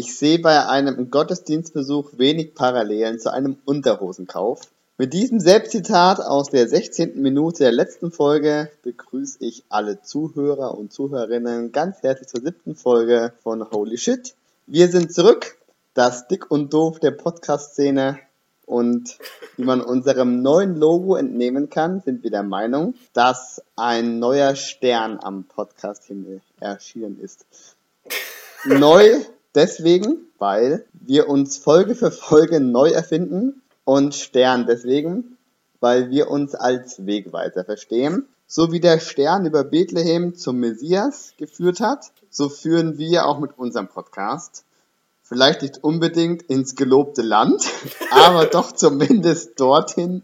Ich sehe bei einem Gottesdienstbesuch wenig Parallelen zu einem Unterhosenkauf. Mit diesem Selbstzitat aus der 16. Minute der letzten Folge begrüße ich alle Zuhörer und Zuhörerinnen ganz herzlich zur siebten Folge von Holy Shit. Wir sind zurück, das Dick und Doof der Podcast-Szene. Und wie man unserem neuen Logo entnehmen kann, sind wir der Meinung, dass ein neuer Stern am Podcast-Himmel erschienen ist. Neu deswegen, weil wir uns Folge für Folge neu erfinden und Stern deswegen, weil wir uns als Wegweiser verstehen. So wie der Stern über Bethlehem zum Messias geführt hat, so führen wir auch mit unserem Podcast vielleicht nicht unbedingt ins gelobte Land, aber doch zumindest dorthin,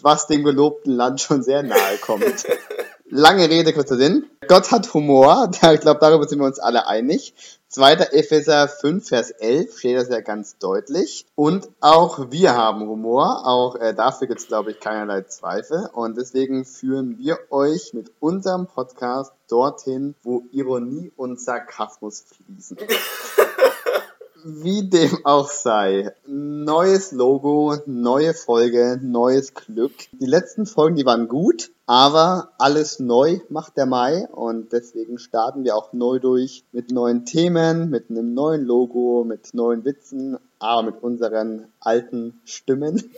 was dem gelobten Land schon sehr nahe kommt. Lange Rede, kurzer Sinn. Gott hat Humor, ich glaube, darüber sind wir uns alle einig. 2. Epheser 5, Vers 11 steht das ja ganz deutlich. Und auch wir haben Humor, auch äh, dafür gibt es, glaube ich, keinerlei Zweifel. Und deswegen führen wir euch mit unserem Podcast dorthin, wo Ironie und Sarkasmus fließen. Wie dem auch sei. Neues Logo, neue Folge, neues Glück. Die letzten Folgen, die waren gut, aber alles neu macht der Mai und deswegen starten wir auch neu durch mit neuen Themen, mit einem neuen Logo, mit neuen Witzen, aber mit unseren alten Stimmen.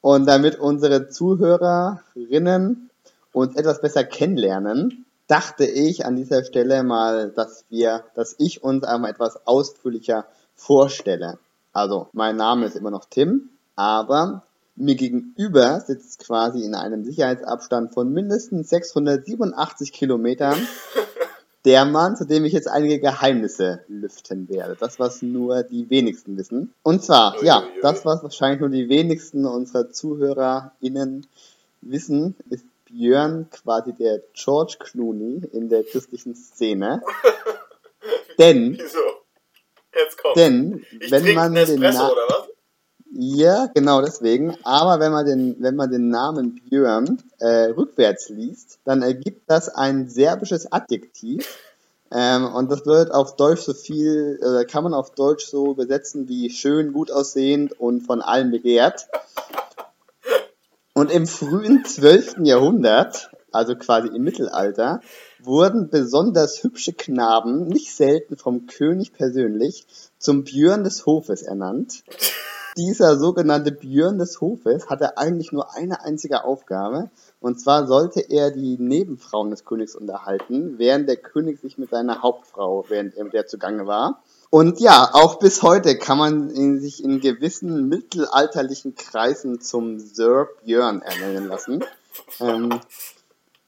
Und damit unsere Zuhörerinnen uns etwas besser kennenlernen, dachte ich an dieser Stelle mal, dass wir, dass ich uns einmal etwas ausführlicher vorstelle. Also, mein Name ist immer noch Tim, aber mir gegenüber sitzt quasi in einem Sicherheitsabstand von mindestens 687 Kilometern der Mann, zu dem ich jetzt einige Geheimnisse lüften werde. Das, was nur die wenigsten wissen. Und zwar, ja, das, was wahrscheinlich nur die wenigsten unserer ZuhörerInnen wissen, ist Björn quasi der George Clooney in der christlichen Szene. Denn Wieso? Jetzt kommt. Denn ich wenn man den Espresso, oder was? Ja, genau deswegen. Aber wenn man den, wenn man den Namen Björn äh, rückwärts liest, dann ergibt das ein serbisches Adjektiv. Ähm, und das wird auf Deutsch so viel, äh, kann man auf Deutsch so übersetzen wie schön, gut aussehend und von allen begehrt. Und im frühen 12. Jahrhundert, also quasi im Mittelalter, wurden besonders hübsche Knaben, nicht selten vom König persönlich, zum Björn des Hofes ernannt. Dieser sogenannte Björn des Hofes hatte eigentlich nur eine einzige Aufgabe, und zwar sollte er die Nebenfrauen des Königs unterhalten, während der König sich mit seiner Hauptfrau, während er mit der zugange war. Und ja, auch bis heute kann man in, sich in gewissen mittelalterlichen Kreisen zum Sir Björn ernennen lassen. Ähm,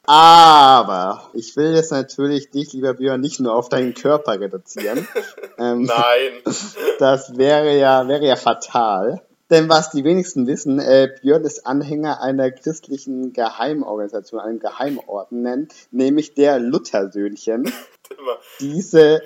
aber ich will jetzt natürlich dich, lieber Björn, nicht nur auf deinen Körper reduzieren. Ähm, Nein. das wäre ja, wäre ja fatal. Denn was die wenigsten wissen, äh, Björn ist Anhänger einer christlichen Geheimorganisation, einem Geheimorden nennt, nämlich der Luthersöhnchen. Diese,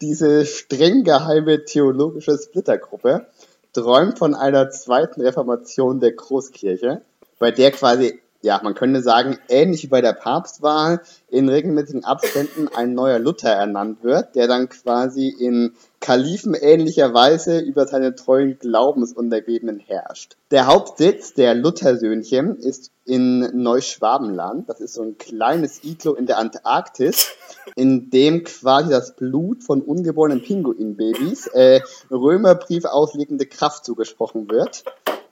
diese streng geheime theologische Splittergruppe träumt von einer zweiten Reformation der Großkirche, bei der quasi, ja, man könnte sagen, ähnlich wie bei der Papstwahl in regelmäßigen Abständen ein neuer Luther ernannt wird, der dann quasi in kalifenähnlicher Weise über seine treuen Glaubensuntergebenen herrscht. Der Hauptsitz der Luthersöhnchen ist in Neuschwabenland. Das ist so ein kleines Iglo in der Antarktis, in dem quasi das Blut von ungeborenen Pinguinbabys äh, Römerbrief auslegende Kraft zugesprochen wird.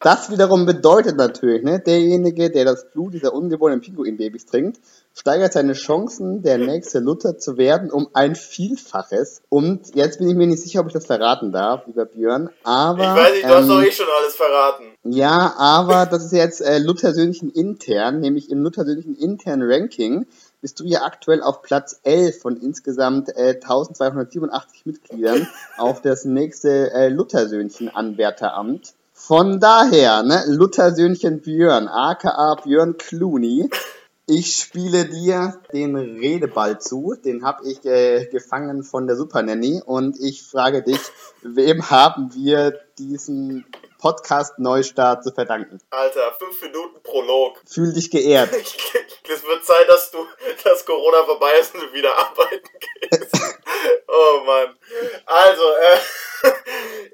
Das wiederum bedeutet natürlich, ne, derjenige, der das Blut dieser ungeborenen Pinguinbabys trinkt, steigert seine Chancen, der nächste Luther zu werden, um ein Vielfaches. Und jetzt bin ich mir nicht sicher, ob ich das verraten darf, lieber Björn, aber... Ich weiß nicht, du hast ähm, doch eh schon alles verraten. ja, aber das ist jetzt äh, Luthersöhnlichen intern, nämlich im Luthersöhnlichen internen Ranking bist du ja aktuell auf Platz 11 von insgesamt äh, 1287 Mitgliedern auf das nächste äh, Luthersöhnchen-Anwärteramt. Von daher, ne, Luthersöhnchen Björn, aka Björn Clooney, ich spiele dir den Redeball zu, den habe ich äh, gefangen von der Super Nanny und ich frage dich, wem haben wir diesen Podcast-Neustart zu verdanken. Alter, fünf Minuten Prolog. Fühl dich geehrt. Es wird Zeit, dass du, dass Corona vorbei ist und du wieder arbeiten gehst. oh Mann. Also, äh,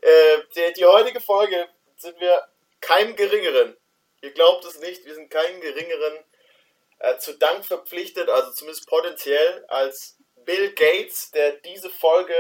äh, die, die heutige Folge sind wir keinem geringeren. Ihr glaubt es nicht, wir sind keinem geringeren äh, zu Dank verpflichtet, also zumindest potenziell, als Bill Gates, der diese Folge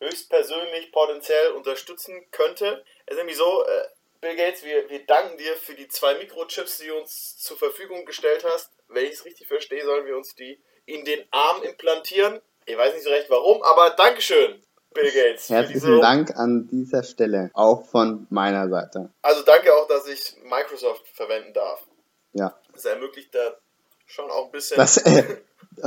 höchstpersönlich potenziell unterstützen könnte. Es ist nämlich so, äh, Bill Gates, wir, wir danken dir für die zwei Mikrochips, die du uns zur Verfügung gestellt hast. Wenn ich es richtig verstehe, sollen wir uns die in den Arm implantieren. Ich weiß nicht so recht warum, aber Dankeschön, Bill Gates. Herzlichen Dank an dieser Stelle, auch von meiner Seite. Also danke auch, dass ich Microsoft verwenden darf. Ja. Das ermöglicht da schon auch ein bisschen. Das, äh,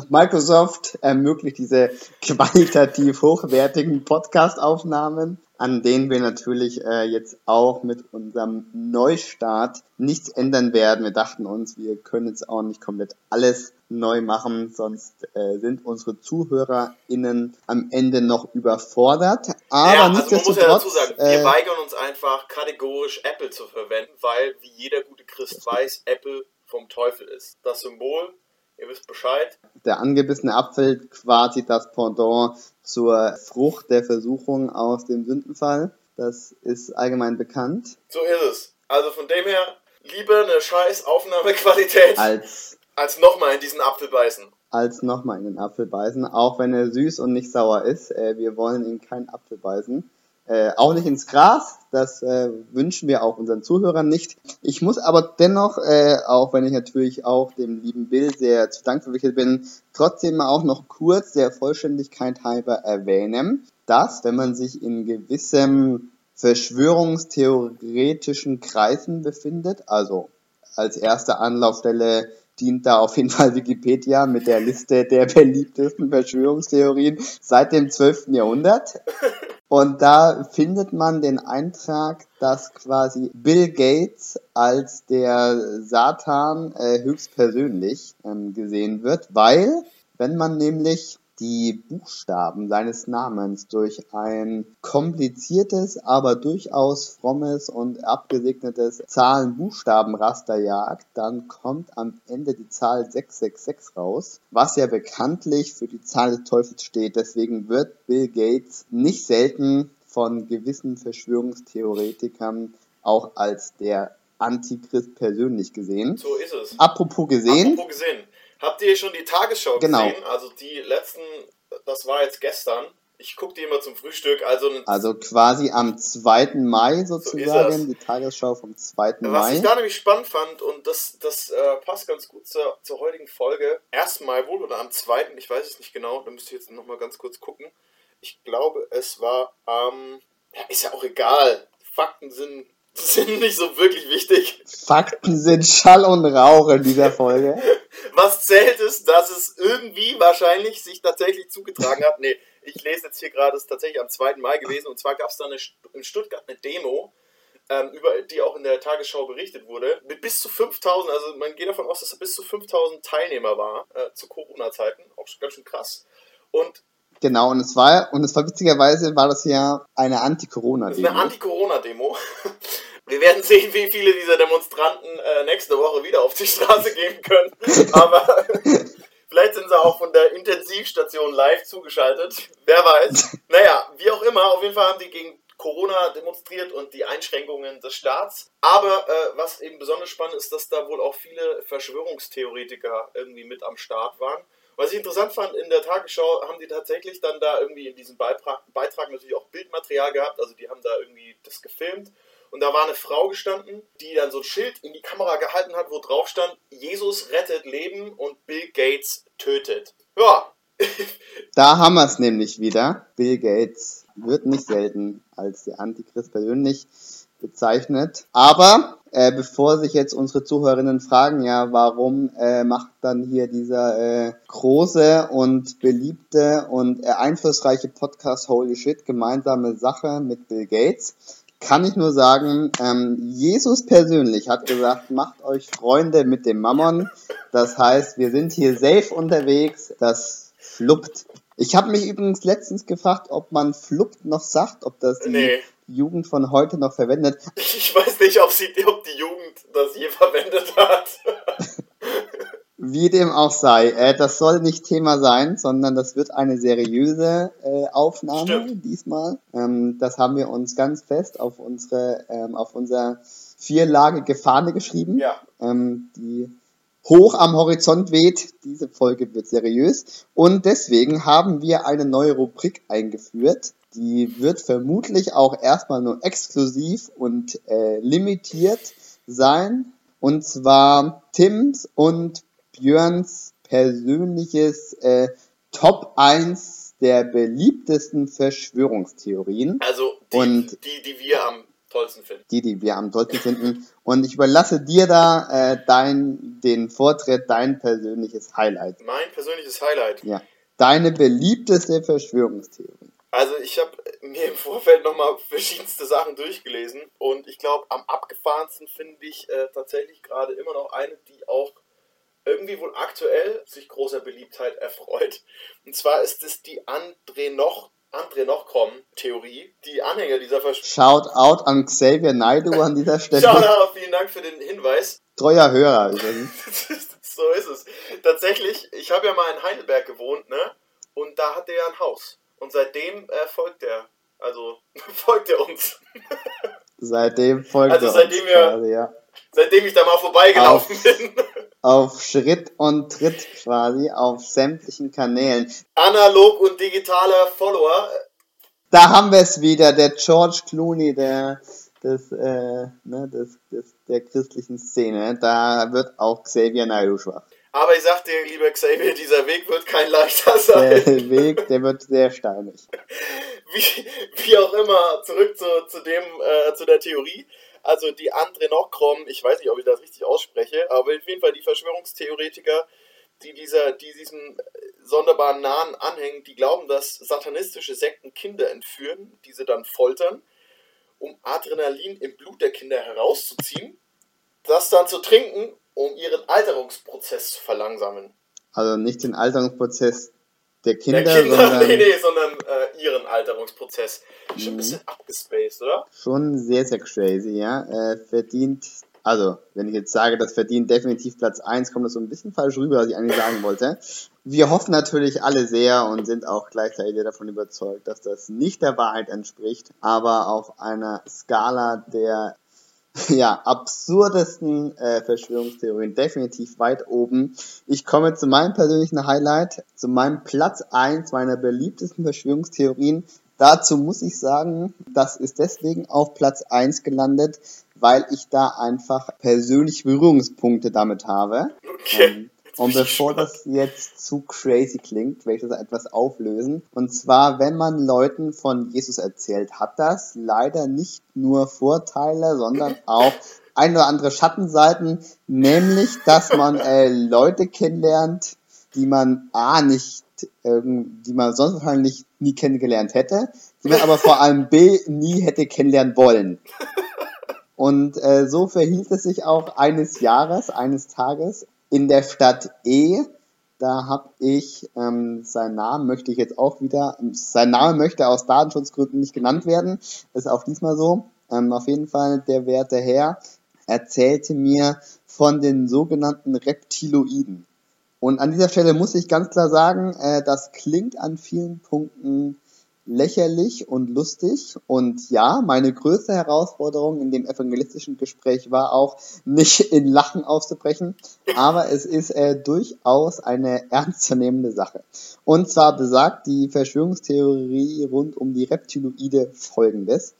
Microsoft ermöglicht diese qualitativ hochwertigen Podcast-Aufnahmen, an denen wir natürlich äh, jetzt auch mit unserem Neustart nichts ändern werden. Wir dachten uns, wir können jetzt auch nicht komplett alles neu machen, sonst äh, sind unsere ZuhörerInnen am Ende noch überfordert. Aber ja, also man muss ja dazu sagen, wir äh, weigern uns einfach kategorisch Apple zu verwenden, weil, wie jeder gute Christ weiß, Apple vom Teufel ist. Das Symbol Ihr wisst Bescheid. Der angebissene Apfel quasi das Pendant zur Frucht der Versuchung aus dem Sündenfall. Das ist allgemein bekannt. So ist es. Also von dem her, lieber eine scheiß Aufnahmequalität als, als nochmal in diesen Apfel beißen. Als nochmal in den Apfel beißen, auch wenn er süß und nicht sauer ist. Äh, wir wollen in keinen Apfel beißen. Äh, auch nicht ins Gras, das äh, wünschen wir auch unseren Zuhörern nicht. Ich muss aber dennoch, äh, auch wenn ich natürlich auch dem lieben Bill sehr zu Dank verpflichtet bin, trotzdem auch noch kurz der Vollständigkeit halber erwähnen, dass, wenn man sich in gewissem verschwörungstheoretischen Kreisen befindet, also als erste Anlaufstelle dient da auf jeden Fall Wikipedia mit der Liste der beliebtesten Verschwörungstheorien seit dem 12. Jahrhundert. Und da findet man den Eintrag, dass quasi Bill Gates als der Satan äh, höchstpersönlich ähm, gesehen wird, weil wenn man nämlich die Buchstaben seines Namens durch ein kompliziertes, aber durchaus frommes und abgesegnetes Zahlen-Buchstaben-Raster jagt, dann kommt am Ende die Zahl 666 raus, was ja bekanntlich für die Zahl des Teufels steht. Deswegen wird Bill Gates nicht selten von gewissen Verschwörungstheoretikern auch als der Antichrist persönlich gesehen. So ist es. Apropos gesehen. Apropos gesehen. Habt ihr schon die Tagesschau genau. gesehen? Also die letzten, das war jetzt gestern. Ich gucke die immer zum Frühstück. Also, also quasi am 2. Mai sozusagen, so die Tagesschau vom 2. Mai. Was ich da nämlich spannend fand, und das, das äh, passt ganz gut zur, zur heutigen Folge, erstmal wohl oder am 2., ich weiß es nicht genau, da müsst ihr jetzt nochmal ganz kurz gucken. Ich glaube, es war am, ähm, ja, ist ja auch egal. Fakten sind sind nicht so wirklich wichtig. Fakten sind Schall und Rauch in dieser Folge. Was zählt ist, dass es irgendwie wahrscheinlich sich tatsächlich zugetragen hat. Nee, ich lese jetzt hier gerade, es ist tatsächlich am 2. Mai gewesen. Und zwar gab es da eine, in Stuttgart eine Demo, ähm, über die auch in der Tagesschau berichtet wurde, mit bis zu 5000, also man geht davon aus, dass da bis zu 5000 Teilnehmer war, äh, zu Corona-Zeiten. Auch ganz schön krass. Und Genau, und es war, und es war witzigerweise, war das ja eine Anti-Corona-Demo. Eine Anti-Corona-Demo. Wir werden sehen, wie viele dieser Demonstranten äh, nächste Woche wieder auf die Straße gehen können. Aber vielleicht sind sie auch von der Intensivstation live zugeschaltet. Wer weiß. Naja, wie auch immer, auf jeden Fall haben die gegen Corona demonstriert und die Einschränkungen des Staats. Aber äh, was eben besonders spannend ist, dass da wohl auch viele Verschwörungstheoretiker irgendwie mit am Start waren. Was ich interessant fand, in der Tagesschau haben die tatsächlich dann da irgendwie in diesem Beitrag, Beitrag natürlich auch Bildmaterial gehabt, also die haben da irgendwie das gefilmt. Und da war eine Frau gestanden, die dann so ein Schild in die Kamera gehalten hat, wo drauf stand, Jesus rettet Leben und Bill Gates tötet. Ja. da haben wir es nämlich wieder. Bill Gates wird nicht selten als der Antichrist persönlich bezeichnet. Aber äh, bevor sich jetzt unsere Zuhörerinnen fragen, ja, warum äh, macht dann hier dieser äh, große und beliebte und äh, einflussreiche Podcast Holy Shit gemeinsame Sache mit Bill Gates, kann ich nur sagen, ähm, Jesus persönlich hat gesagt, macht euch Freunde mit dem Mammon. Das heißt, wir sind hier safe unterwegs. Das fluppt. Ich habe mich übrigens letztens gefragt, ob man fluppt noch sagt, ob das die nee Jugend von heute noch verwendet. Ich weiß nicht, ob, sie, ob die Jugend das je verwendet hat. Wie dem auch sei, äh, das soll nicht Thema sein, sondern das wird eine seriöse äh, Aufnahme Stimmt. diesmal. Ähm, das haben wir uns ganz fest auf unsere, ähm, auf unser vierlagige Fahne geschrieben, Ja. ähm, die hoch am Horizont weht. Diese Folge wird seriös und deswegen haben wir eine neue Rubrik eingeführt. Die wird vermutlich auch erstmal nur exklusiv und äh, limitiert sein. Und zwar Tims und Björns persönliches äh, Top 1 der beliebtesten Verschwörungstheorien. Also die, Und- die, die wir am tollsten finden. Die, die wir am tollsten finden. Und ich überlasse dir da äh, dein, den Vortritt, dein persönliches Highlight. Mein persönliches Highlight. Ja. Deine beliebteste Verschwörungstheorie. Also ich habe mir im Vorfeld nochmal verschiedenste Sachen durchgelesen und ich glaube, am abgefahrensten finde ich äh, tatsächlich gerade immer noch eine, die auch irgendwie wohl aktuell sich großer Beliebtheit erfreut. Und zwar ist es die André noch André Nochkrom-Theorie. Die Anhänger dieser Verschwörung. Shout out an Xavier Naidu an dieser Stelle. Shoutout, vielen Dank für den Hinweis. Treuer Hörer übrigens. so ist es. Tatsächlich, ich habe ja mal in Heidelberg gewohnt, ne? Und da hat er ja ein Haus. Und seitdem äh, folgt er. Also folgt er uns. Seitdem folgt Also er seitdem uns wir- quasi, ja. Seitdem ich da mal vorbeigelaufen bin. Auf Schritt und Tritt quasi, auf sämtlichen Kanälen. Analog und digitaler Follower. Da haben wir es wieder, der George Clooney der, des, äh, ne, des, des, der christlichen Szene. Da wird auch Xavier Naidu schwach. Aber ich sag dir, lieber Xavier, dieser Weg wird kein leichter sein. Der Weg, der wird sehr steinig. wie, wie auch immer, zurück zu, zu dem, äh, zu der Theorie. Also die Andre Nockrom, ich weiß nicht, ob ich das richtig ausspreche, aber auf jeden Fall die Verschwörungstheoretiker, die dieser, die diesem sonderbaren Nahen anhängen, die glauben, dass satanistische Sekten Kinder entführen, diese dann foltern, um Adrenalin im Blut der Kinder herauszuziehen, das dann zu trinken, um ihren Alterungsprozess zu verlangsamen. Also nicht den Alterungsprozess der Kinder, der Kinder, sondern nee, nee, sondern äh, ihren Alterungsprozess. Schon Mhm. ein bisschen abgespaced, oder? schon sehr, sehr crazy, ja. Äh, verdient, also wenn ich jetzt sage, das verdient definitiv Platz 1, kommt das so ein bisschen falsch rüber, was ich eigentlich sagen wollte. Wir hoffen natürlich alle sehr und sind auch gleichzeitig davon überzeugt, dass das nicht der Wahrheit entspricht, aber auf einer Skala der ja, absurdesten äh, Verschwörungstheorien definitiv weit oben. Ich komme zu meinem persönlichen Highlight, zu meinem Platz 1 meiner beliebtesten Verschwörungstheorien. Dazu muss ich sagen, das ist deswegen auf Platz 1 gelandet, weil ich da einfach persönlich Berührungspunkte damit habe. Okay. Ähm, und bevor das jetzt zu crazy klingt, werde ich das etwas auflösen. Und zwar, wenn man Leuten von Jesus erzählt, hat das leider nicht nur Vorteile, sondern auch ein oder andere Schattenseiten, nämlich, dass man äh, Leute kennenlernt, die man A nicht, ähm, die man sonst wahrscheinlich nie kennengelernt hätte, die man aber vor allem B nie hätte kennenlernen wollen. Und äh, so verhielt es sich auch eines Jahres, eines Tages in der Stadt E. Da habe ich, ähm, sein Namen möchte ich jetzt auch wieder, sein Name möchte aus Datenschutzgründen nicht genannt werden, ist auch diesmal so. Ähm, auf jeden Fall, der werte Herr erzählte mir von den sogenannten Reptiloiden. Und an dieser Stelle muss ich ganz klar sagen, äh, das klingt an vielen Punkten lächerlich und lustig. Und ja, meine größte Herausforderung in dem evangelistischen Gespräch war auch, nicht in Lachen auszubrechen. Aber es ist äh, durchaus eine ernstzunehmende Sache. Und zwar besagt die Verschwörungstheorie rund um die Reptiloide folgendes.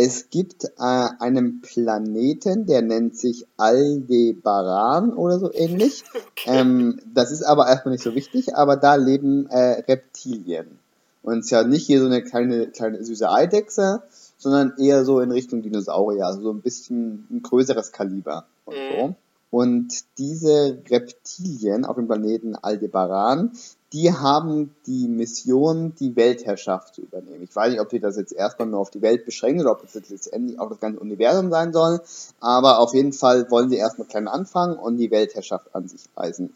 Es gibt äh, einen Planeten, der nennt sich Aldebaran oder so ähnlich. Ähm, das ist aber erstmal nicht so wichtig, aber da leben äh, Reptilien. Und es ist ja nicht hier so eine kleine, kleine süße Eidechse, sondern eher so in Richtung Dinosaurier, also so ein bisschen ein größeres Kaliber und so. Und diese Reptilien auf dem Planeten Aldebaran, die haben die Mission, die Weltherrschaft zu übernehmen. Ich weiß nicht, ob sie das jetzt erstmal nur auf die Welt beschränken oder ob das jetzt letztendlich auch das ganze Universum sein soll, aber auf jeden Fall wollen sie erstmal klein anfangen und die Weltherrschaft an sich reißen.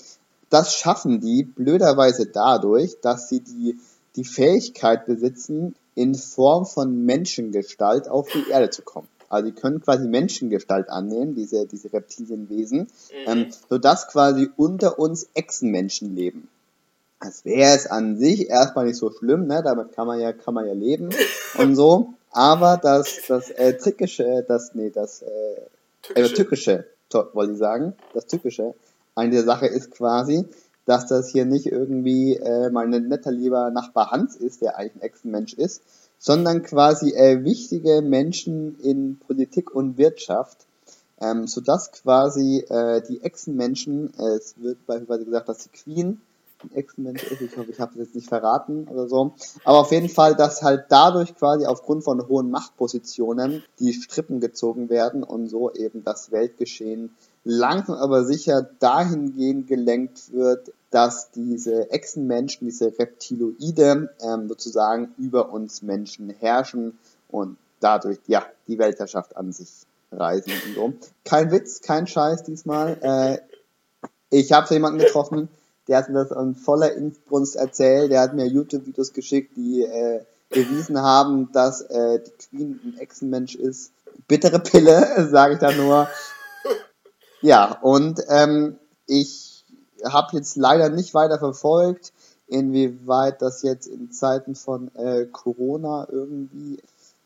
Das schaffen die blöderweise dadurch, dass sie die, die Fähigkeit besitzen, in Form von Menschengestalt auf die Erde zu kommen. Also die können quasi Menschengestalt annehmen, diese, diese Reptilienwesen, mhm. ähm, sodass quasi unter uns Echsenmenschen leben. Das wäre es an sich erstmal nicht so schlimm, ne? Damit kann man ja, kann man ja leben und so. Aber das, das äh, Trickische, das, nee, das äh, Tückische, äh, Tückische wollte ich sagen, das Tückische an der Sache ist quasi, dass das hier nicht irgendwie äh, mein netter lieber Nachbar Hans ist, der eigentlich ein Echsenmensch ist, sondern quasi äh, wichtige Menschen in Politik und Wirtschaft, ähm, sodass quasi äh, die Echsenmenschen, äh, es wird beispielsweise gesagt, dass die Queen ein Echsenmensch ist, ich hoffe, ich habe es jetzt nicht verraten oder so, aber auf jeden Fall, dass halt dadurch quasi aufgrund von hohen Machtpositionen die Strippen gezogen werden und so eben das Weltgeschehen langsam aber sicher dahingehend gelenkt wird, dass diese Echsenmenschen, diese Reptiloide ähm, sozusagen über uns Menschen herrschen und dadurch ja die Weltherrschaft an sich reisen und so. Kein Witz, kein Scheiß diesmal. Äh, ich habe jemanden getroffen, der hat mir das in voller Inbrunst erzählt. Der hat mir YouTube-Videos geschickt, die äh, bewiesen haben, dass äh, die Queen ein Echsenmensch ist. Bittere Pille, sage ich da nur. Ja, und ähm, ich habe jetzt leider nicht weiter verfolgt, inwieweit das jetzt in Zeiten von äh, Corona irgendwie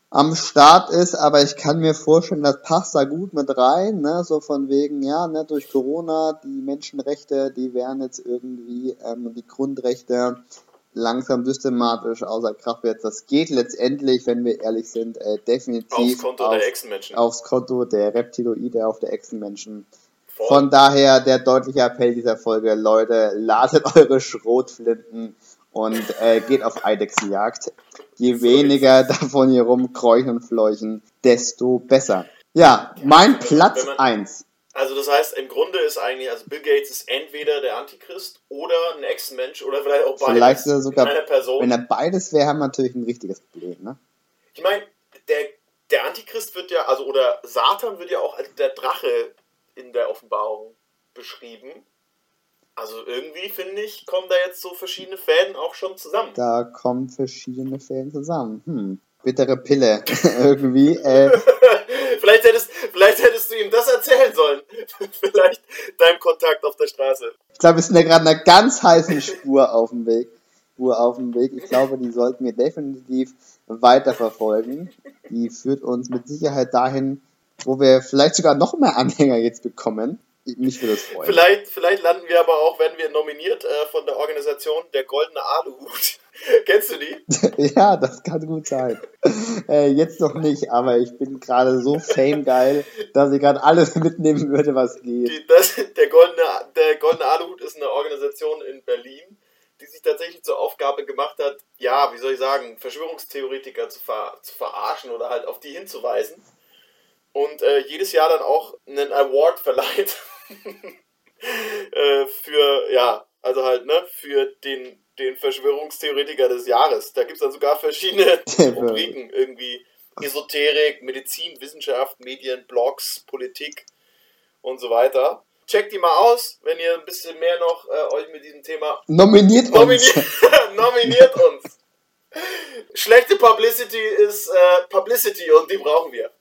am Start ist, aber ich kann mir vorstellen, das passt da gut mit rein, ne? so von wegen, ja, ne, durch Corona, die Menschenrechte, die werden jetzt irgendwie, ähm, die Grundrechte langsam systematisch außer Kraft jetzt. Das geht letztendlich, wenn wir ehrlich sind, äh, definitiv aufs Konto auf, der Echsenmenschen. Aufs Konto der Reptiloide, auf der Echsenmenschen. Von daher der deutliche Appell dieser Folge, Leute, ladet eure Schrotflinten und äh, geht auf Eidechsenjagd. Je weniger davon hier rumkräuchen und fleuchen, desto besser. Ja, mein Platz 1. Also das heißt, im Grunde ist eigentlich, also Bill Gates ist entweder der Antichrist oder ein Ex-Mensch oder vielleicht auch beides. Vielleicht sogar, wenn er beides wäre, haben wir natürlich ein richtiges Problem, ne? Ich meine, der, der Antichrist wird ja, also oder Satan wird ja auch als der Drache in der Offenbarung beschrieben. Also irgendwie, finde ich, kommen da jetzt so verschiedene Fäden auch schon zusammen. Da kommen verschiedene Fäden zusammen. Hm. Bittere Pille. irgendwie. Äh. vielleicht, hättest, vielleicht hättest du ihm das erzählen sollen. vielleicht deinem Kontakt auf der Straße. Ich glaube, wir sind ja gerade einer ganz heißen Spur auf dem Weg. Spur auf dem Weg. Ich glaube, die sollten wir definitiv weiterverfolgen. Die führt uns mit Sicherheit dahin, wo wir vielleicht sogar noch mehr Anhänger jetzt bekommen. Mich würde das freuen. Vielleicht, vielleicht landen wir aber auch, werden wir nominiert äh, von der Organisation Der Goldene Aluhut. Kennst du die? ja, das kann gut sein. Äh, jetzt noch nicht, aber ich bin gerade so famegeil, dass ich gerade alles mitnehmen würde, was geht. Die, das, der, Goldene, der Goldene Aluhut ist eine Organisation in Berlin, die sich tatsächlich zur Aufgabe gemacht hat, ja, wie soll ich sagen, Verschwörungstheoretiker zu, ver, zu verarschen oder halt auf die hinzuweisen und äh, jedes Jahr dann auch einen Award verleiht äh, für, ja, also halt, ne, für den, den Verschwörungstheoretiker des Jahres. Da gibt es dann sogar verschiedene Rubriken, irgendwie Esoterik, Medizin, Wissenschaft, Medien, Blogs, Politik und so weiter. Checkt die mal aus, wenn ihr ein bisschen mehr noch äh, euch mit diesem Thema nominiert nominiert, uns. nominiert uns. Schlechte Publicity ist äh, Publicity und die brauchen wir.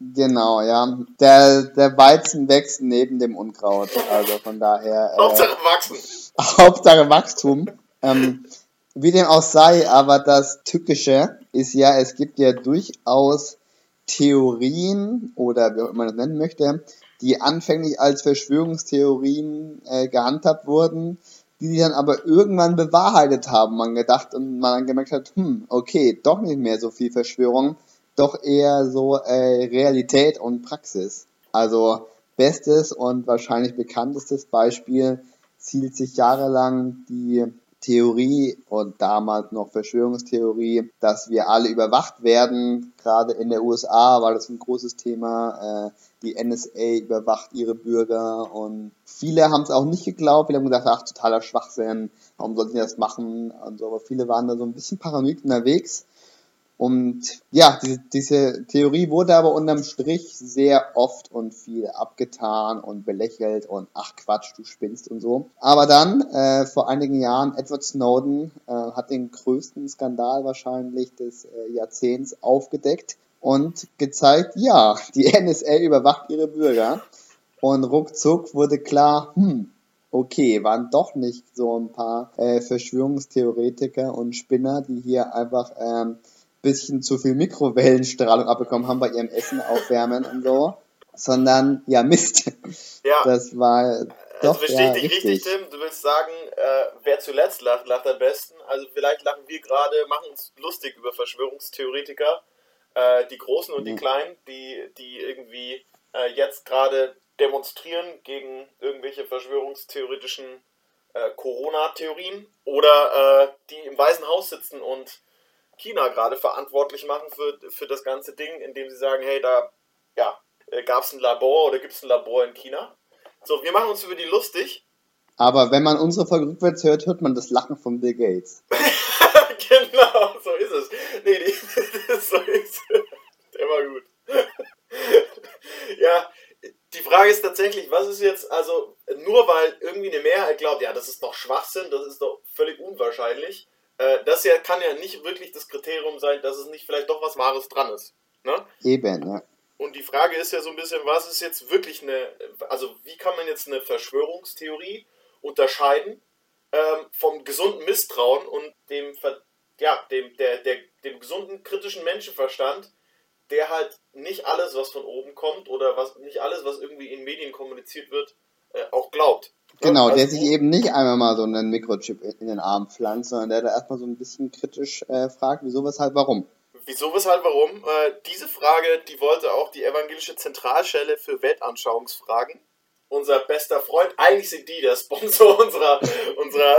Genau, ja. Der, der Weizen wächst neben dem Unkraut. Also von daher. Äh, Hauptsache wachsen. Hauptsache Wachstum. Ähm, wie dem auch sei, aber das Tückische ist ja, es gibt ja durchaus Theorien oder wie man das nennen möchte, die anfänglich als Verschwörungstheorien äh, gehandhabt wurden, die sich dann aber irgendwann bewahrheitet haben. Man gedacht und man dann gemerkt hat, hm, okay, doch nicht mehr so viel Verschwörung, doch eher so äh, Realität und Praxis. Also bestes und wahrscheinlich bekanntestes Beispiel zielt sich jahrelang die Theorie und damals noch Verschwörungstheorie, dass wir alle überwacht werden. Gerade in der USA war das ein großes Thema. Äh, die NSA überwacht ihre Bürger und viele haben es auch nicht geglaubt. Viele haben gesagt, ach, totaler Schwachsinn, warum sollten die das machen? Und so. Aber viele waren da so ein bisschen paranoid unterwegs Und ja, diese, diese Theorie wurde aber unterm Strich sehr oft und viel abgetan und belächelt und ach Quatsch, du spinnst und so. Aber dann, äh, vor einigen Jahren, Edward Snowden äh, hat den größten Skandal wahrscheinlich des äh, Jahrzehnts aufgedeckt und gezeigt, ja, die NSA überwacht ihre Bürger. Und ruckzuck wurde klar, hm, okay, waren doch nicht so ein paar äh, Verschwörungstheoretiker und Spinner, die hier einfach ähm, bisschen zu viel Mikrowellenstrahlung abbekommen haben bei ihrem Essen aufwärmen und so, sondern ja Mist. Ja. Das war Also doch verstehe ja, ich dich richtig. richtig, Tim. Du willst sagen, äh, wer zuletzt lacht, lacht am besten. Also vielleicht lachen wir gerade, machen uns lustig über Verschwörungstheoretiker, äh, die Großen und die Mhm. Kleinen, die, die irgendwie äh, jetzt gerade demonstrieren gegen irgendwelche verschwörungstheoretischen äh, Corona-Theorien oder äh, die im Weißen Haus sitzen und China gerade verantwortlich machen für, für das ganze Ding, indem sie sagen, hey, da ja, gab es ein Labor oder gibt es ein Labor in China. So, wir machen uns über die lustig. Aber wenn man unsere Folge rückwärts hört, hört man das Lachen von Bill Gates. genau, so ist es. Nee, die, so ist es. Der war gut. ja, die Frage ist tatsächlich, was ist jetzt, also nur weil irgendwie eine Mehrheit glaubt, ja, das ist doch Schwachsinn, das ist doch völlig unwahrscheinlich, äh, das ja, kann ja nicht wirklich das Kriterium sein, dass es nicht vielleicht doch was Wahres dran ist. Ne? Eben, ja. Und die Frage ist ja so ein bisschen, was ist jetzt wirklich eine, also wie kann man jetzt eine Verschwörungstheorie unterscheiden ähm, vom gesunden Misstrauen und dem, ja, dem, der, der, dem gesunden kritischen Menschenverstand, der halt nicht alles, was von oben kommt oder was nicht alles, was irgendwie in Medien kommuniziert wird, äh, auch glaubt. Genau, Also der wo- sich eben nicht einmal mal so einen Mikrochip in den Arm pflanzt, sondern der da erstmal so ein bisschen kritisch äh, fragt, wieso, weshalb, warum. Wieso, weshalb, warum? Äh, diese Frage, die wollte auch die evangelische Zentralstelle für Weltanschauungsfragen. Unser bester Freund, eigentlich sind die der Sponsor unserer, unserer,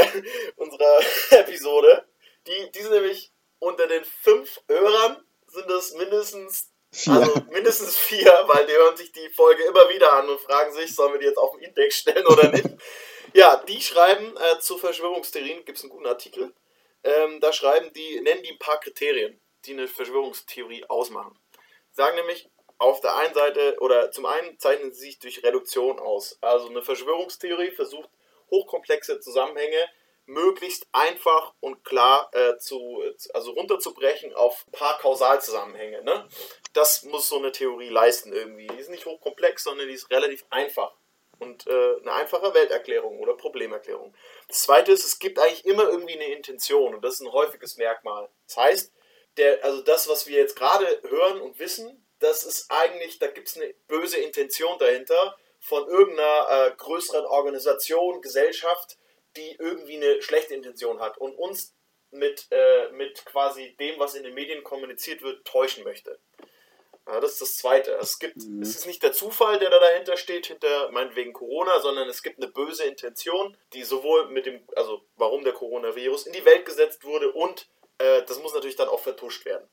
unserer Episode. Die, die sind nämlich unter den fünf Hörern sind es mindestens, Vier. also mindestens vier, weil die hören sich die Folge immer wieder an und fragen sich, sollen wir die jetzt auf den Index stellen oder nicht? Ja, die schreiben äh, zu Verschwörungstheorien, gibt es einen guten Artikel. Ähm, da schreiben die, nennen die ein paar Kriterien, die eine Verschwörungstheorie ausmachen. Sagen nämlich, auf der einen Seite, oder zum einen zeichnen sie sich durch Reduktion aus. Also eine Verschwörungstheorie versucht, hochkomplexe Zusammenhänge möglichst einfach und klar äh, zu, also runterzubrechen auf ein paar Kausalzusammenhänge. Ne? Das muss so eine Theorie leisten irgendwie. Die ist nicht hochkomplex, sondern die ist relativ einfach. Und äh, eine einfache Welterklärung oder Problemerklärung. Das zweite ist, es gibt eigentlich immer irgendwie eine Intention und das ist ein häufiges Merkmal. Das heißt, der, also das, was wir jetzt gerade hören und wissen, das ist eigentlich, da gibt es eine böse Intention dahinter von irgendeiner äh, größeren Organisation, Gesellschaft, die irgendwie eine schlechte Intention hat und uns mit, äh, mit quasi dem, was in den Medien kommuniziert wird, täuschen möchte. Ja, das ist das Zweite. Es, gibt, Mhm. es ist nicht der Zufall, der da dahinter steht, hinter meinetwegen Corona, sondern es gibt eine böse Intention, die sowohl mit dem, also warum der Coronavirus in die Welt gesetzt wurde und äh, das muss natürlich dann auch vertuscht werden.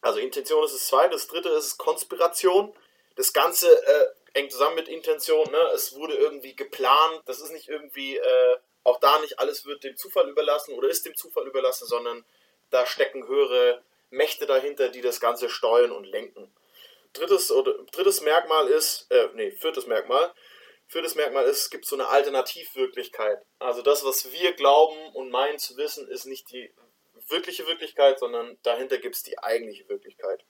Also Intention ist das Zweite. Das Dritte ist Konspiration. Das Ganze äh, hängt zusammen mit Intention. Ne? Es wurde irgendwie geplant. Das ist nicht irgendwie, äh, auch da nicht alles wird dem Zufall überlassen oder ist dem Zufall überlassen, sondern da stecken höhere Mächte dahinter, die das Ganze steuern und lenken. Drittes, oder, drittes Merkmal ist, äh, nee, viertes Merkmal. Viertes Merkmal ist, es gibt so eine Alternativwirklichkeit. Also das, was wir glauben und meinen zu wissen, ist nicht die wirkliche Wirklichkeit, sondern dahinter gibt es die eigentliche Wirklichkeit.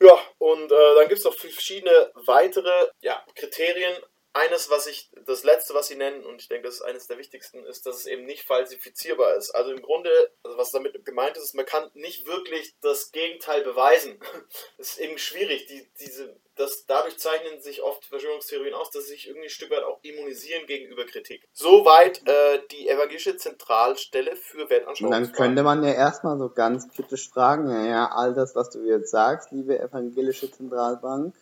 Ja, und äh, dann gibt es noch verschiedene weitere ja, Kriterien. Eines, was ich, das letzte, was sie nennen, und ich denke, das ist eines der wichtigsten, ist, dass es eben nicht falsifizierbar ist. Also im Grunde, also was damit gemeint ist, ist, man kann nicht wirklich das Gegenteil beweisen. Das ist eben schwierig. Die, diese, das, dadurch zeichnen sich oft Verschwörungstheorien aus, dass sie sich irgendwie ein Stück weit auch immunisieren gegenüber Kritik. Soweit äh, die evangelische Zentralstelle für Weltanschauung. dann könnte man ja erstmal so ganz kritisch fragen, ja, ja, all das, was du jetzt sagst, liebe evangelische Zentralbank,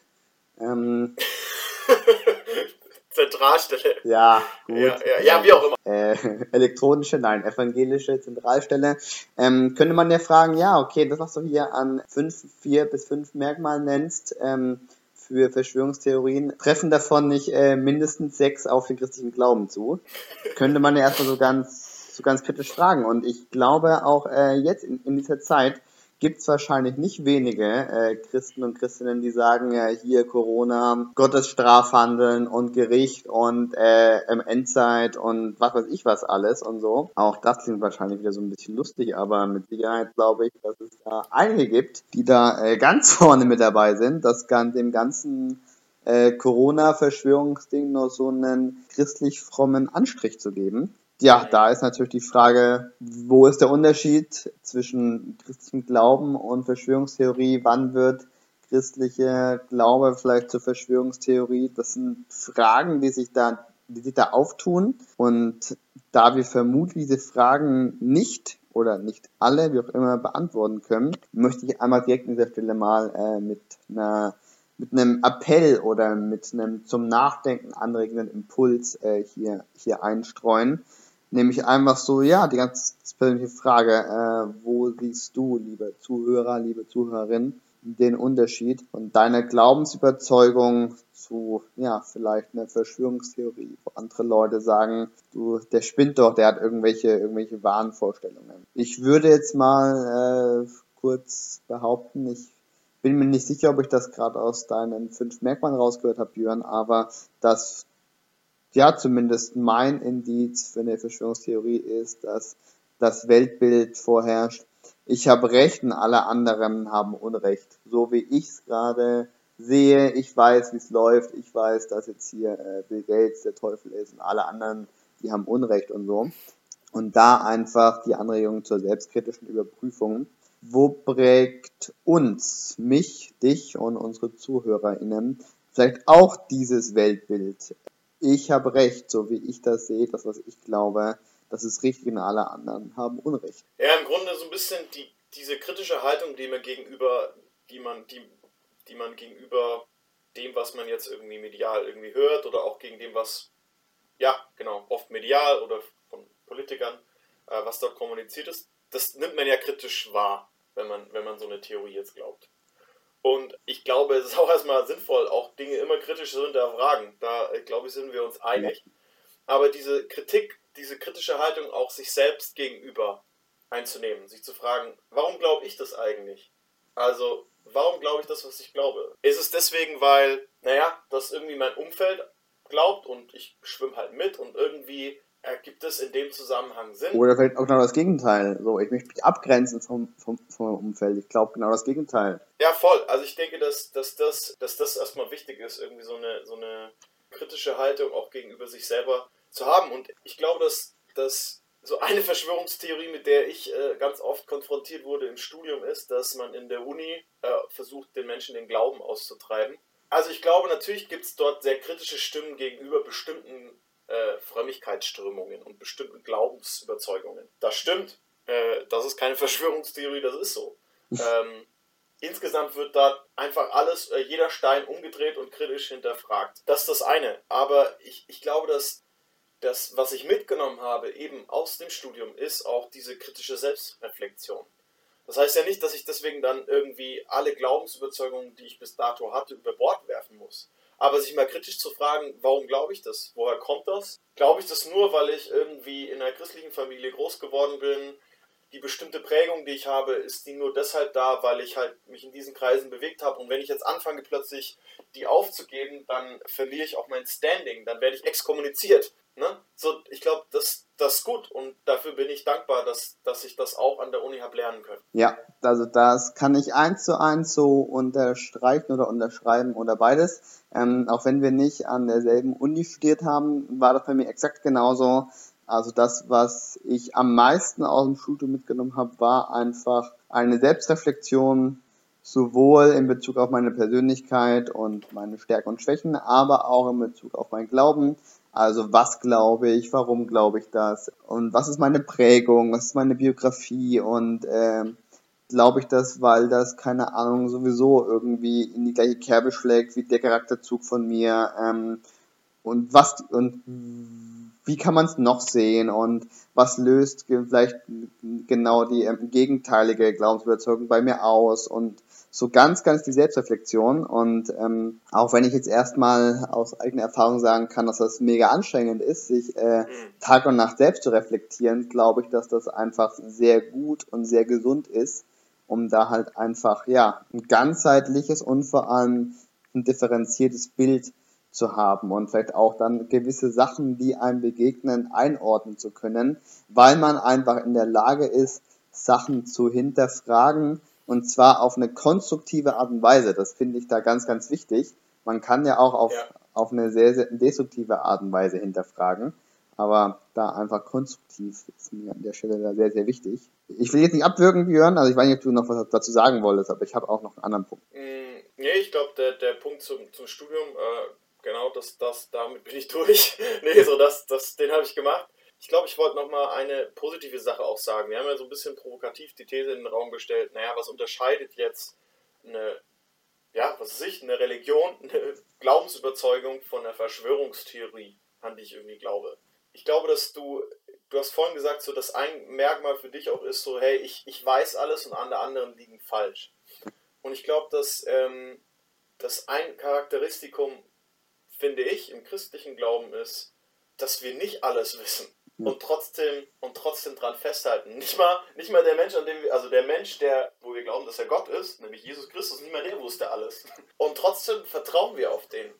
ähm, Zentralstelle. ja, gut. Ja, ja, ja, wie auch immer. äh, elektronische, nein, evangelische Zentralstelle, ähm, könnte man ja fragen, ja, okay, das, was du hier an fünf, vier bis fünf Merkmalen nennst, ähm, für Verschwörungstheorien, treffen davon nicht äh, mindestens sechs auf den christlichen Glauben zu? Könnte man ja erstmal so ganz, so ganz kritisch fragen. Und ich glaube auch äh, jetzt in, in dieser Zeit gibt es wahrscheinlich nicht wenige äh, Christen und Christinnen, die sagen, ja, hier Corona, Gottes Strafhandeln und Gericht und äh, im Endzeit und was weiß ich was alles und so. Auch das klingt wahrscheinlich wieder so ein bisschen lustig, aber mit Sicherheit glaube ich, dass es da einige gibt, die da äh, ganz vorne mit dabei sind, das kann dem ganzen äh, Corona-Verschwörungsding noch so einen christlich frommen Anstrich zu geben. Ja, da ist natürlich die Frage, wo ist der Unterschied zwischen christlichem Glauben und Verschwörungstheorie? Wann wird christliche Glaube vielleicht zur Verschwörungstheorie? Das sind Fragen, die sich da, die sich da auftun. Und da wir vermutlich diese Fragen nicht oder nicht alle, wie auch immer, beantworten können, möchte ich einmal direkt an dieser Stelle mal äh, mit einer mit einem Appell oder mit einem zum Nachdenken anregenden Impuls äh, hier, hier einstreuen. Nämlich einfach so, ja, die ganz persönliche Frage, äh, wo siehst du, liebe Zuhörer, liebe Zuhörerin, den Unterschied von deiner Glaubensüberzeugung zu, ja, vielleicht einer Verschwörungstheorie, wo andere Leute sagen, du, der spinnt doch, der hat irgendwelche, irgendwelche Wahnvorstellungen. Ich würde jetzt mal äh, kurz behaupten, ich bin mir nicht sicher, ob ich das gerade aus deinen fünf Merkmalen rausgehört habe, Björn, aber dass ja zumindest mein Indiz für eine Verschwörungstheorie ist, dass das Weltbild vorherrscht. Ich habe Recht und alle anderen haben Unrecht. So wie ich es gerade sehe, ich weiß, wie es läuft, ich weiß, dass jetzt hier äh, Bill Gates der Teufel ist und alle anderen, die haben Unrecht und so. Und da einfach die Anregung zur selbstkritischen Überprüfung. Wo prägt uns, mich, dich und unsere ZuhörerInnen vielleicht auch dieses Weltbild? Ich habe recht, so wie ich das sehe, das, was ich glaube, das ist richtig und alle anderen haben Unrecht. Ja, im Grunde so ein bisschen die, diese kritische Haltung, die man gegenüber, die man, die, die man gegenüber dem, was man jetzt irgendwie medial irgendwie hört oder auch gegen dem, was, ja, genau, oft medial oder von Politikern, äh, was dort kommuniziert ist, das nimmt man ja kritisch wahr, wenn man, wenn man so eine Theorie jetzt glaubt. Und ich glaube, es ist auch erstmal sinnvoll, auch Dinge immer kritisch zu hinterfragen. Da, äh, glaube ich, sind wir uns einig. Aber diese Kritik, diese kritische Haltung auch sich selbst gegenüber einzunehmen, sich zu fragen, warum glaube ich das eigentlich? Also, warum glaube ich das, was ich glaube? Ist es deswegen, weil, naja, das irgendwie mein Umfeld glaubt und ich schwimme halt mit und irgendwie Ergibt es in dem Zusammenhang Sinn? Oder vielleicht auch genau das Gegenteil. So, ich möchte mich abgrenzen vom, vom, vom Umfeld. Ich glaube genau das Gegenteil. Ja, voll. Also ich denke, dass, dass, das, dass das erstmal wichtig ist, irgendwie so eine, so eine kritische Haltung auch gegenüber sich selber zu haben. Und ich glaube, dass, dass so eine Verschwörungstheorie, mit der ich äh, ganz oft konfrontiert wurde im Studium, ist, dass man in der Uni äh, versucht, den Menschen den Glauben auszutreiben. Also ich glaube, natürlich gibt es dort sehr kritische Stimmen gegenüber bestimmten äh, Frömmigkeitsströmungen und bestimmten Glaubensüberzeugungen. Das stimmt. Äh, das ist keine Verschwörungstheorie, das ist so. Ähm, insgesamt wird da einfach alles, äh, jeder Stein umgedreht und kritisch hinterfragt. Das ist das eine. Aber ich, ich glaube, dass das, was ich mitgenommen habe, eben aus dem Studium, ist auch diese kritische Selbstreflexion. Das heißt ja nicht, dass ich deswegen dann irgendwie alle Glaubensüberzeugungen, die ich bis dato hatte, über Bord werfen muss. Aber sich mal kritisch zu fragen, warum glaube ich das? Woher kommt das? Glaube ich das nur, weil ich irgendwie in einer christlichen Familie groß geworden bin? Die bestimmte Prägung, die ich habe, ist die nur deshalb da, weil ich halt mich in diesen Kreisen bewegt habe. Und wenn ich jetzt anfange, plötzlich die aufzugeben, dann verliere ich auch mein Standing, dann werde ich exkommuniziert. Ne? So, ich glaube, das, das ist gut und dafür bin ich dankbar, dass, dass ich das auch an der Uni habe lernen können. Ja, also das kann ich eins zu eins so unterstreichen oder unterschreiben oder beides. Ähm, auch wenn wir nicht an derselben Uni studiert haben, war das bei mir exakt genauso. Also das, was ich am meisten aus dem Studium mitgenommen habe, war einfach eine Selbstreflexion, sowohl in Bezug auf meine Persönlichkeit und meine Stärken und Schwächen, aber auch in Bezug auf mein Glauben, also was glaube ich, warum glaube ich das? Und was ist meine Prägung, was ist meine Biografie? Und äh, glaube ich das, weil das, keine Ahnung, sowieso irgendwie in die gleiche Kerbe schlägt wie der Charakterzug von mir. Ähm, und was und wie kann man es noch sehen? Und was löst vielleicht genau die ähm, gegenteilige Glaubensüberzeugung bei mir aus? Und so ganz, ganz die Selbstreflexion. Und ähm, auch wenn ich jetzt erstmal aus eigener Erfahrung sagen kann, dass das mega anstrengend ist, sich äh, mhm. Tag und Nacht selbst zu reflektieren, glaube ich, dass das einfach sehr gut und sehr gesund ist, um da halt einfach, ja, ein ganzheitliches und vor allem ein differenziertes Bild zu haben und vielleicht auch dann gewisse Sachen, die einem begegnen, einordnen zu können, weil man einfach in der Lage ist, Sachen zu hinterfragen und zwar auf eine konstruktive Art und Weise. Das finde ich da ganz, ganz wichtig. Man kann ja auch auf, ja. auf eine sehr, sehr destruktive Art und Weise hinterfragen, aber da einfach konstruktiv ist mir an der Stelle da sehr, sehr wichtig. Ich will jetzt nicht abwürgen, Björn, also ich weiß nicht, ob du noch was dazu sagen wolltest, aber ich habe auch noch einen anderen Punkt. Mm, nee, ich glaube, der, der Punkt zum, zum Studium, äh, genau, das, das, damit bin ich durch. nee, so das, das, den habe ich gemacht. Ich glaube, ich wollte noch mal eine positive Sache auch sagen. Wir haben ja so ein bisschen provokativ die These in den Raum gestellt, naja, was unterscheidet jetzt eine, ja, was ist ich, eine Religion, eine Glaubensüberzeugung von einer Verschwörungstheorie, an die ich irgendwie glaube. Ich glaube, dass du, du hast vorhin gesagt, so dass ein Merkmal für dich auch ist, so, hey, ich, ich weiß alles und alle anderen liegen falsch. Und ich glaube, dass ähm, das ein Charakteristikum, finde ich, im christlichen Glauben ist, dass wir nicht alles wissen und trotzdem und trotzdem dran festhalten. Nicht mal, nicht mal der Mensch, an dem wir, also der Mensch, der, wo wir glauben, dass er Gott ist, nämlich Jesus Christus, nicht mal der wusste alles. Und trotzdem vertrauen wir auf den.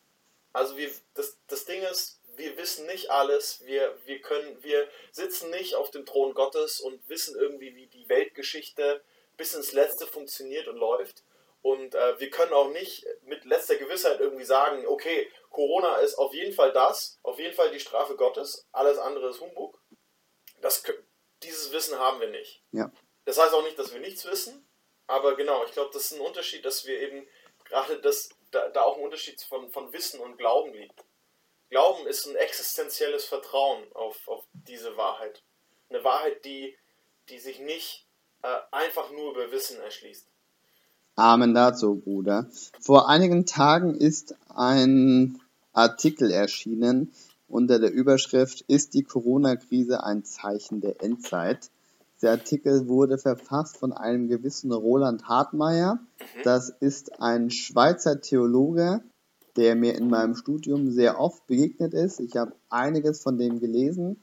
Also wir, das, das Ding ist, wir wissen nicht alles, wir, wir können, wir sitzen nicht auf dem Thron Gottes und wissen irgendwie, wie die Weltgeschichte bis ins Letzte funktioniert und läuft. Und äh, wir können auch nicht mit letzter Gewissheit irgendwie sagen, okay, Corona ist auf jeden Fall das, auf jeden Fall die Strafe Gottes, alles andere ist Humbug. Das, dieses Wissen haben wir nicht. Ja. Das heißt auch nicht, dass wir nichts wissen, aber genau, ich glaube, das ist ein Unterschied, dass wir eben gerade das, da, da auch ein Unterschied von, von Wissen und Glauben liegt. Glauben ist ein existenzielles Vertrauen auf, auf diese Wahrheit. Eine Wahrheit, die, die sich nicht äh, einfach nur über Wissen erschließt. Amen dazu, Bruder. Vor einigen Tagen ist ein Artikel erschienen unter der Überschrift Ist die Corona-Krise ein Zeichen der Endzeit? Der Artikel wurde verfasst von einem gewissen Roland Hartmeier. Mhm. Das ist ein Schweizer Theologe, der mir in meinem Studium sehr oft begegnet ist. Ich habe einiges von dem gelesen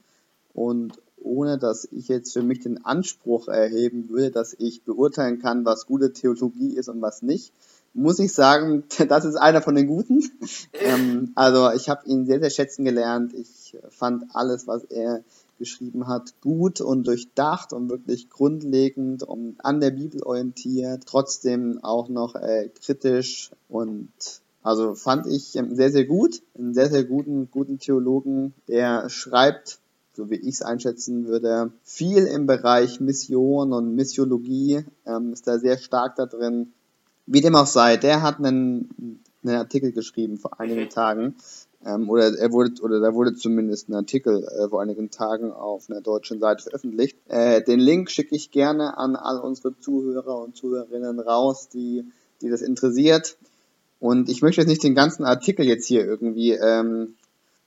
und ohne dass ich jetzt für mich den Anspruch erheben würde, dass ich beurteilen kann, was gute Theologie ist und was nicht, muss ich sagen, das ist einer von den Guten. ähm, also ich habe ihn sehr, sehr schätzen gelernt. Ich fand alles, was er geschrieben hat, gut und durchdacht und wirklich grundlegend und an der Bibel orientiert, trotzdem auch noch äh, kritisch und also fand ich ähm, sehr, sehr gut, einen sehr, sehr guten, guten Theologen, der schreibt, so wie ich es einschätzen würde, viel im Bereich Mission und Missiologie, ähm, ist da sehr stark da drin, wie dem auch sei, der hat einen, einen Artikel geschrieben vor einigen. Tagen, ähm, oder er wurde, oder da wurde zumindest ein Artikel äh, vor einigen Tagen auf einer deutschen Seite veröffentlicht. Äh, den Link schicke ich gerne an all unsere Zuhörer und Zuhörerinnen raus, die, die das interessiert. Und ich möchte jetzt nicht den ganzen Artikel jetzt hier irgendwie ähm,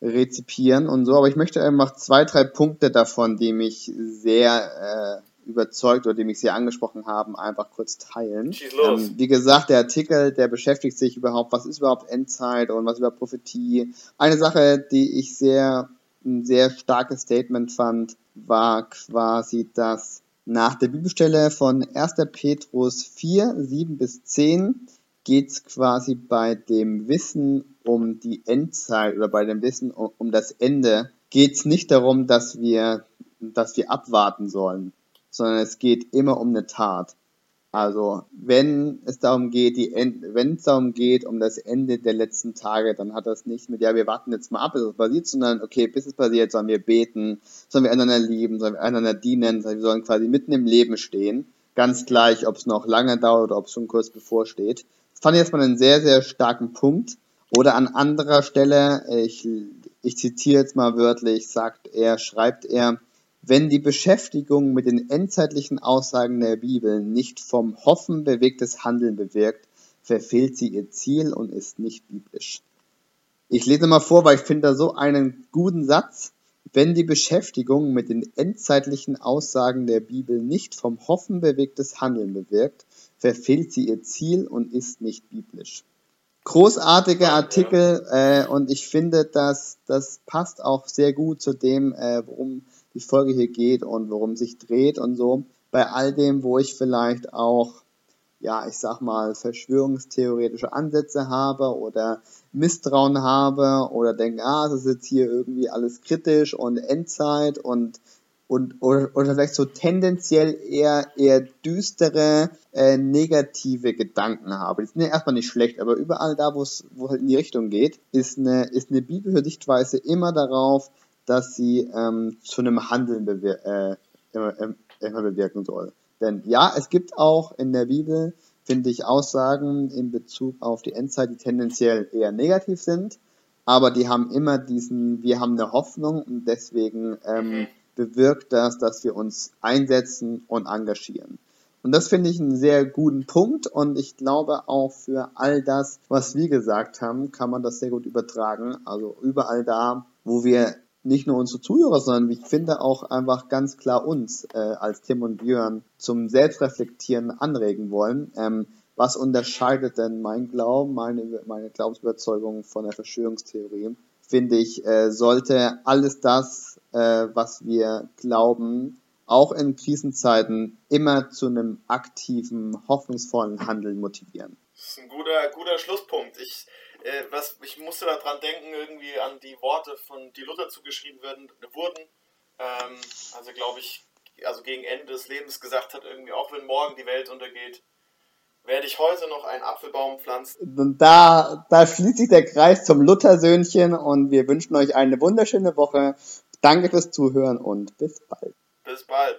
rezipieren und so, aber ich möchte einfach zwei, drei Punkte davon, die mich sehr äh, überzeugt oder die mich sehr angesprochen haben, einfach kurz teilen. Ähm, wie gesagt, der Artikel, der beschäftigt sich überhaupt, was ist überhaupt Endzeit und was über Prophetie. Eine Sache, die ich sehr, ein sehr starkes Statement fand, war quasi, dass nach der Bibelstelle von 1. Petrus 4, 7 bis 10 geht es quasi bei dem Wissen um die Endzeit oder bei dem Wissen um, um das Ende, geht es nicht darum, dass wir, dass wir abwarten sollen sondern es geht immer um eine Tat. Also wenn es darum geht, die wenn es darum geht, um das Ende der letzten Tage, dann hat das nichts mit, ja, wir warten jetzt mal ab, bis es passiert, sondern okay, bis es passiert, sollen wir beten, sollen wir einander lieben, sollen wir einander dienen, wir sollen quasi mitten im Leben stehen, ganz gleich, ob es noch lange dauert oder ob es schon kurz bevorsteht. Das fand ich jetzt mal einen sehr, sehr starken Punkt. Oder an anderer Stelle, ich, ich zitiere jetzt mal wörtlich, sagt er, schreibt er, wenn die Beschäftigung mit den endzeitlichen Aussagen der Bibel nicht vom Hoffen bewegtes Handeln bewirkt, verfehlt sie ihr Ziel und ist nicht biblisch. Ich lese mal vor, weil ich finde da so einen guten Satz. Wenn die Beschäftigung mit den endzeitlichen Aussagen der Bibel nicht vom Hoffen bewegtes Handeln bewirkt, verfehlt sie ihr Ziel und ist nicht biblisch. Großartiger Artikel äh, und ich finde, dass das passt auch sehr gut zu dem, äh, worum die Folge hier geht und worum sich dreht und so. Bei all dem, wo ich vielleicht auch ja, ich sag mal, verschwörungstheoretische Ansätze habe oder Misstrauen habe oder denke, ah, das ist jetzt hier irgendwie alles kritisch und Endzeit und und oder, oder vielleicht so tendenziell eher eher düstere äh, negative Gedanken habe. Die sind ja erstmal nicht schlecht, aber überall da, wo es halt in die Richtung geht, ist eine ist eine biblische Sichtweise immer darauf, dass sie ähm, zu einem Handeln bewir äh, immer, immer bewirken soll. Denn ja, es gibt auch in der Bibel, finde ich, Aussagen in Bezug auf die Endzeit, die tendenziell eher negativ sind, aber die haben immer diesen, wir haben eine Hoffnung und deswegen ähm, bewirkt das, dass wir uns einsetzen und engagieren. Und das finde ich einen sehr guten Punkt und ich glaube auch für all das, was wir gesagt haben, kann man das sehr gut übertragen. Also überall da, wo wir nicht nur unsere Zuhörer, sondern ich finde auch einfach ganz klar uns äh, als Tim und Björn zum Selbstreflektieren anregen wollen. Ähm, was unterscheidet denn mein Glauben, meine, meine Glaubensüberzeugung von der Verschwörungstheorie? Finde ich, äh, sollte alles das, äh, was wir glauben, auch in Krisenzeiten immer zu einem aktiven, hoffnungsvollen Handeln motivieren. Das ist ein guter, guter Schlusspunkt. Ich, äh, was, ich musste daran denken, irgendwie an die Worte, von die Luther zugeschrieben werden, wurden. Ähm, also glaube ich, also gegen Ende des Lebens gesagt hat, irgendwie, auch wenn morgen die Welt untergeht, werde ich heute noch einen Apfelbaum pflanzen. Und da, da schließt sich der Kreis zum Luthersöhnchen und wir wünschen euch eine wunderschöne Woche. Danke fürs Zuhören und bis bald. Bis bald.